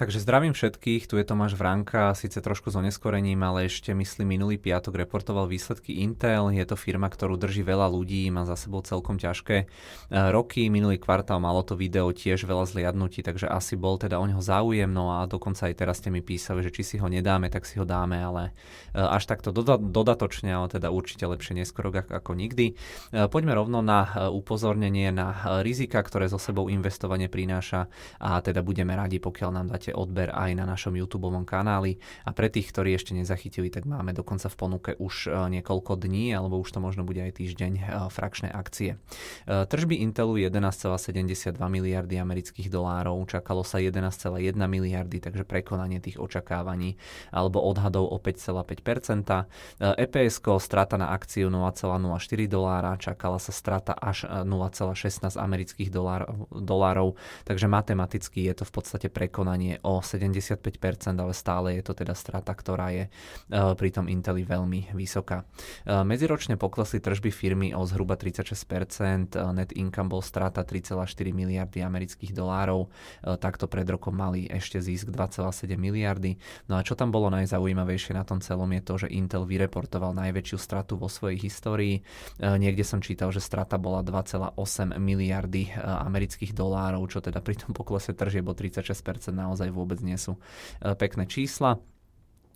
Takže zdravím všetkých, tu je Tomáš Vranka, síce trošku s oneskorením, ale ešte myslím minulý piatok reportoval výsledky Intel. Je to firma, ktorú drží veľa ľudí, má za sebou celkom ťažké e, roky. Minulý kvartál malo to video tiež veľa zliadnutí, takže asi bol teda o neho záujem, no a dokonca aj teraz ste mi písali, že či si ho nedáme, tak si ho dáme, ale e, až takto doda- dodatočne, ale teda určite lepšie neskoro ako nikdy. E, poďme rovno na upozornenie na rizika, ktoré zo sebou investovanie prináša a teda budeme radi, pokiaľ nám dáte odber aj na našom YouTube kanáli. A pre tých, ktorí ešte nezachytili, tak máme dokonca v ponuke už e, niekoľko dní, alebo už to možno bude aj týždeň e, frakčné akcie. E, tržby Intelu 11,72 miliardy amerických dolárov, čakalo sa 11,1 miliardy, takže prekonanie tých očakávaní. Alebo odhadov o 5,5%. EPS strata na akciu 0,04 dolára, čakala sa strata až 0,16 amerických dolárov, dolárov, takže matematicky je to v podstate prekonanie o 75%, ale stále je to teda strata, ktorá je e, pri tom Inteli veľmi vysoká. E, medziročne poklesli tržby firmy o zhruba 36%, e, net income bol strata 3,4 miliardy amerických dolárov, takto pred rokom mali ešte zisk 2,7 miliardy. No a čo tam bolo najzaujímavejšie na tom celom je to, že Intel vyreportoval najväčšiu stratu vo svojej histórii. Niekde som čítal, že strata bola 2,8 miliardy amerických dolárov, čo teda pri tom poklese tržieb o 36% naozaj vôbec nie sú e, pekné čísla.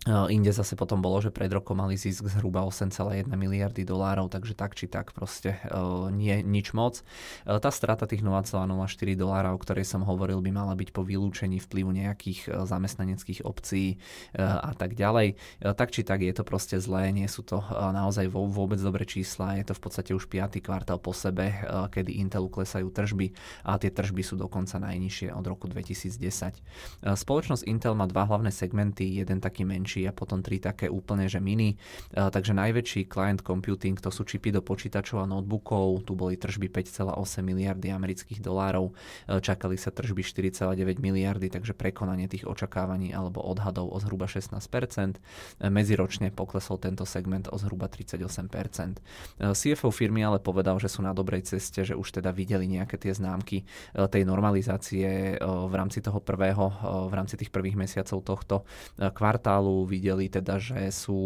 Inde zase potom bolo, že pred rokom mali zisk zhruba 8,1 miliardy dolárov, takže tak či tak proste uh, nie nič moc. Uh, tá strata tých 0,04 dolárov, o ktorej som hovoril, by mala byť po vylúčení vplyvu nejakých zamestnaneckých obcí a tak ďalej. Tak či tak je to proste zlé, nie sú to naozaj vôbec dobré čísla, je to v podstate už piatý kvartál po sebe, kedy Intelu klesajú tržby a tie tržby sú dokonca najnižšie od roku 2010. Uh, spoločnosť Intel má dva hlavné segmenty, jeden taký menší menší a potom tri také úplne, že mini. Takže najväčší client computing to sú čipy do počítačov a notebookov, tu boli tržby 5,8 miliardy amerických dolárov, čakali sa tržby 4,9 miliardy, takže prekonanie tých očakávaní alebo odhadov o zhruba 16%. Medziročne poklesol tento segment o zhruba 38%. CFO firmy ale povedal, že sú na dobrej ceste, že už teda videli nejaké tie známky tej normalizácie v rámci toho prvého, v rámci tých prvých mesiacov tohto kvartálu videli teda, že sú,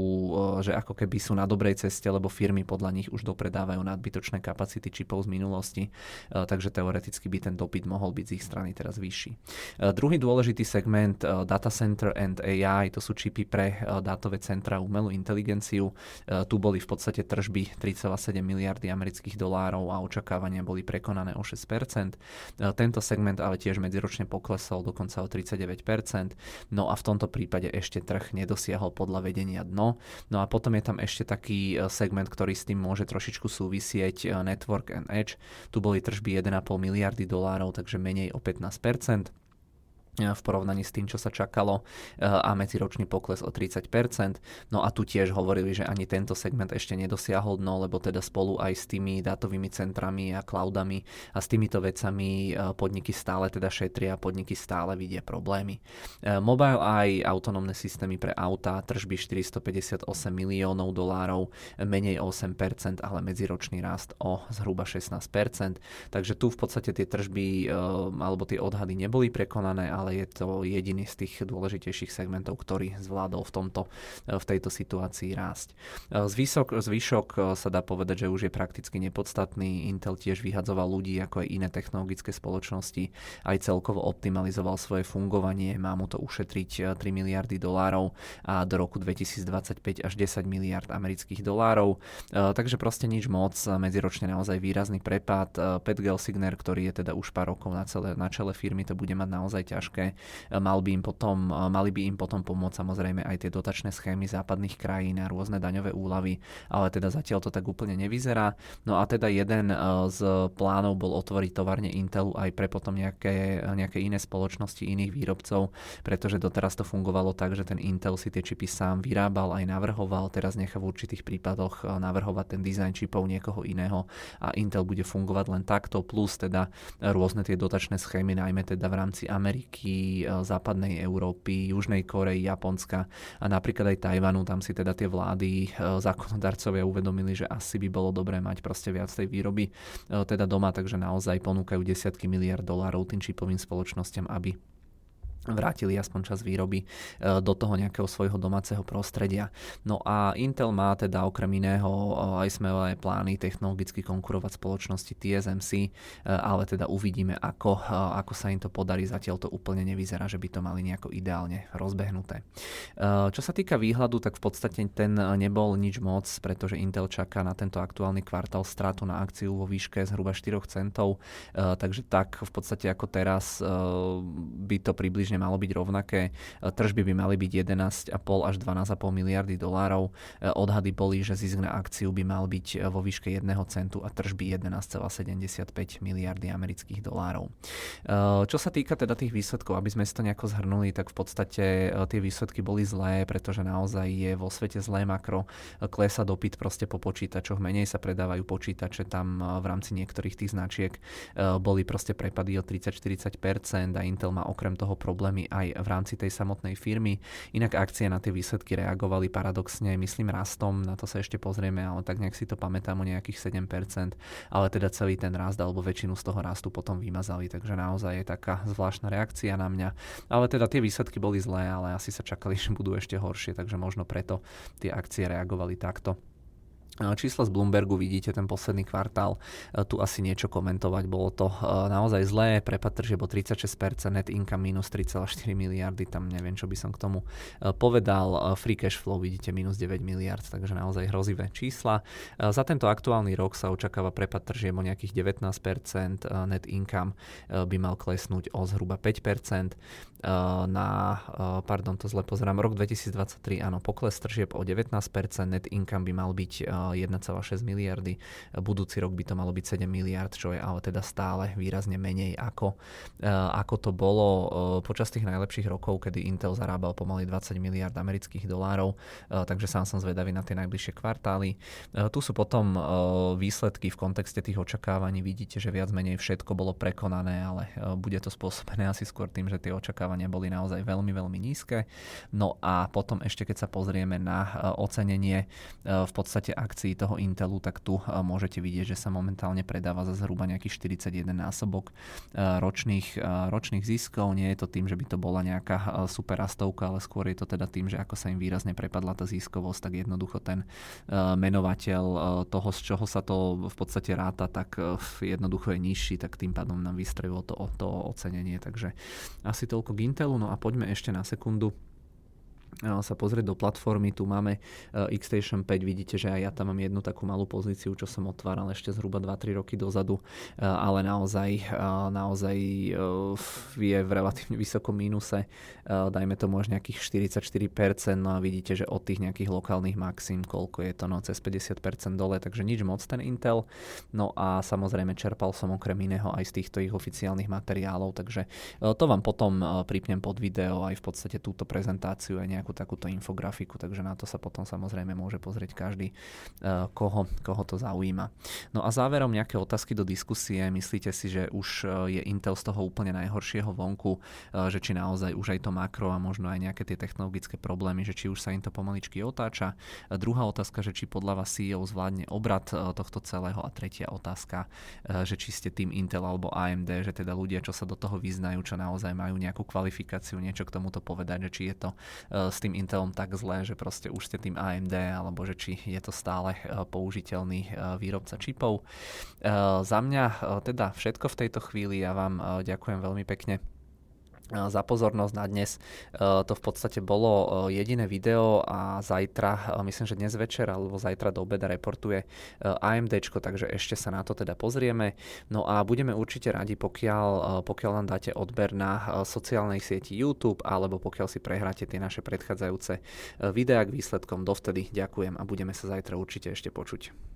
že ako keby sú na dobrej ceste, lebo firmy podľa nich už dopredávajú nadbytočné kapacity čipov z minulosti, takže teoreticky by ten dopyt mohol byť z ich strany teraz vyšší. Druhý dôležitý segment Data Center and AI, to sú čipy pre dátové centra umelú inteligenciu. Tu boli v podstate tržby 3,7 miliardy amerických dolárov a očakávania boli prekonané o 6%. Tento segment ale tiež medziročne poklesol dokonca o 39%. No a v tomto prípade ešte trh nedosiahol podľa vedenia dno. No a potom je tam ešte taký e, segment, ktorý s tým môže trošičku súvisieť, e, Network and Edge. Tu boli tržby 1,5 miliardy dolárov, takže menej o 15% v porovnaní s tým, čo sa čakalo eh, a medziročný pokles o 30%. No a tu tiež hovorili, že ani tento segment ešte nedosiahol dno, lebo teda spolu aj s tými dátovými centrami a cloudami a s týmito vecami eh, podniky stále teda šetria podniky stále vidia problémy. Mobile aj autonómne systémy pre auta, tržby 458 miliónov dolárov, menej o 8%, ale medziročný rast o zhruba 16%. Takže tu v podstate tie tržby alebo tie odhady neboli prekonané, ale ale je to jediný z tých dôležitejších segmentov, ktorý zvládol v, tomto, v tejto situácii rásť. Zvýšok, zvyšok e, sa dá povedať, že už je prakticky nepodstatný. Intel tiež vyhadzoval ľudí ako aj iné technologické spoločnosti, aj celkovo optimalizoval svoje fungovanie, má mu to ušetriť 3 e, miliardy dolárov a do roku 2025 až 10 miliard amerických dolárov. E, takže proste nič moc, medziročne naozaj výrazný prepad. Pat Gelsigner, ktorý je teda už pár rokov na, celé, na čele firmy, to bude mať naozaj ťažké ťažké. Mal by im potom, mali by im potom pomôcť samozrejme aj tie dotačné schémy západných krajín a rôzne daňové úlavy, ale teda zatiaľ to tak úplne nevyzerá. No a teda jeden e, z plánov bol otvoriť továrne Intelu aj pre potom nejaké, nejaké iné spoločnosti, iných výrobcov, pretože doteraz to fungovalo tak, že ten Intel si tie čipy sám vyrábal aj navrhoval, teraz nechá v určitých prípadoch e, navrhovať ten dizajn čipov niekoho iného a Intel bude fungovať len takto, plus teda rôzne tie dotačné schémy, najmä teda v rámci Ameriky, Ameriky, e, západnej Európy, Južnej Korei, Japonska a napríklad aj Tajvanu, tam si teda tie vlády, e, zákonodarcovia uvedomili, že asi by bolo dobré mať proste viac tej výroby e, teda doma, takže naozaj ponúkajú desiatky miliard dolárov tým čipovým spoločnosťam, aby vrátili aspoň čas výroby e, do toho nejakého svojho domáceho prostredia. No a Intel má teda okrem iného e, aj smelé plány technologicky konkurovať spoločnosti TSMC, e, ale teda uvidíme, ako, ako sa im to podarí. Zatiaľ to úplne nevyzerá, že by to mali nejako ideálne rozbehnuté. Čo sa týka výhľadu, tak v podstate ten nebol nič moc, pretože Intel čaká na tento aktuálny kvartál stratu na akciu vo výške zhruba 4 centov, takže tak v podstate ako teraz by to približne malo byť rovnaké. E, tržby by mali byť 11,5 až 12,5 miliardy dolárov. E, odhady boli, že zisk na akciu by mal byť e, vo výške 1 centu a tržby 11,75 miliardy amerických dolárov. Čo sa týka teda tých výsledkov, aby sme si to nejako zhrnuli, tak v podstate tie výsledky boli zlé, pretože naozaj je vo svete zlé makro, klesa dopyt proste po počítačoch, menej sa predávajú počítače tam v rámci niektorých tých značiek boli proste prepady o 30-40% a Intel má okrem toho problém problémy aj v rámci tej samotnej firmy. Inak akcie na tie výsledky reagovali paradoxne, myslím, rastom, na to sa ešte pozrieme, ale tak nejak si to pamätám o nejakých 7%, ale teda celý ten rast alebo väčšinu z toho rastu potom vymazali, takže naozaj je taká zvláštna reakcia na mňa. Ale teda tie výsledky boli zlé, ale asi sa čakali, že budú ešte horšie, takže možno preto tie akcie reagovali takto. Čísla z Bloombergu vidíte ten posledný kvartál, tu asi niečo komentovať, bolo to naozaj zlé, prepad tržieb o 36%, net income minus 3,4 miliardy, tam neviem, čo by som k tomu povedal, free cash flow vidíte minus 9 miliard, takže naozaj hrozivé čísla. Za tento aktuálny rok sa očakáva prepad tržieb o nejakých 19%, net income by mal klesnúť o zhruba 5%, na, pardon, to zle pozerám, rok 2023, áno, pokles tržieb o 19%, net income by mal byť 1,6 miliardy. Budúci rok by to malo byť 7 miliard, čo je ale teda stále výrazne menej ako, eh, ako to bolo eh, počas tých najlepších rokov, kedy Intel zarábal pomaly 20 miliard amerických dolárov, eh, takže sám som zvedavý na tie najbližšie kvartály. Tu sú potom výsledky v kontexte tých očakávaní. Vidíte, že viac menej všetko bolo prekonané, ale bude to spôsobené asi skôr tým, že tie očakávania boli naozaj veľmi, veľmi nízke. No a potom ešte keď sa pozrieme na ocenenie v podstate akcií akcií toho Intelu, tak tu eh, môžete vidieť, že sa momentálne predáva za zhruba nejakých 41 násobok eh, ročných, eh, ročných ziskov. Nie je to tým, že by to bola nejaká super ale skôr je to teda tým, že ako sa im výrazne prepadla tá ziskovosť, tak jednoducho ten menovateľ toho, z čoho sa to v podstate ráta, tak jednoducho je nižší, tak tým pádom nám vystrelilo to, to ocenenie. Takže asi toľko k Intelu. No a poďme ešte na sekundu sa pozrieť do platformy, tu máme e, Xstation 5, vidíte, že aj ja tam mám jednu takú malú pozíciu, čo som otváral ešte zhruba 2-3 roky dozadu, e, ale naozaj, e, naozaj je v relatívne vysokom mínuse, dajme tomu až nejakých 44%, no a vidíte, že od tých nejakých lokálnych maxim, koľko je to, no cez 50% dole, takže nič moc ten Intel, no a samozrejme čerpal som okrem iného aj z týchto ich oficiálnych materiálov, takže to vám potom pripnem pod video aj v podstate túto prezentáciu aj nejakú takúto infografiku, takže na to sa potom samozrejme môže pozrieť každý, eh, koho, koho to zaujíma. No a záverom nejaké otázky do diskusie. Myslíte si, že už eh, je Intel z toho úplne najhoršieho vonku, eh, že či naozaj už aj to makro a možno aj nejaké tie technologické problémy, že či už sa im to pomaličky otáča. Druhá otázka, že či podľa vás CEO zvládne obrad tohto celého a tretia otázka, že či ste tým Intel alebo AMD, že teda ľudia, čo sa do toho vyznajú, čo naozaj majú nejakú kvalifikáciu, niečo k tomuto povedať, že či je to s tým Intelom tak zlé, že proste už ste tým AMD, alebo že či je to stále e, použiteľný e, výrobca čipov. E, za mňa teda všetko v tejto chvíli. Ja vám ďakujem veľmi pekne za pozornosť na dnes. To v podstate bolo jediné video a zajtra, myslím, že dnes večer alebo zajtra do obeda reportuje AMD, takže ešte sa na to teda pozrieme. No a budeme určite radi, pokiaľ, pokiaľ nám dáte odber na sociálnej sieti YouTube alebo pokiaľ si prehráte tie naše predchádzajúce videá k výsledkom. Dovtedy ďakujem a budeme sa zajtra určite ešte počuť.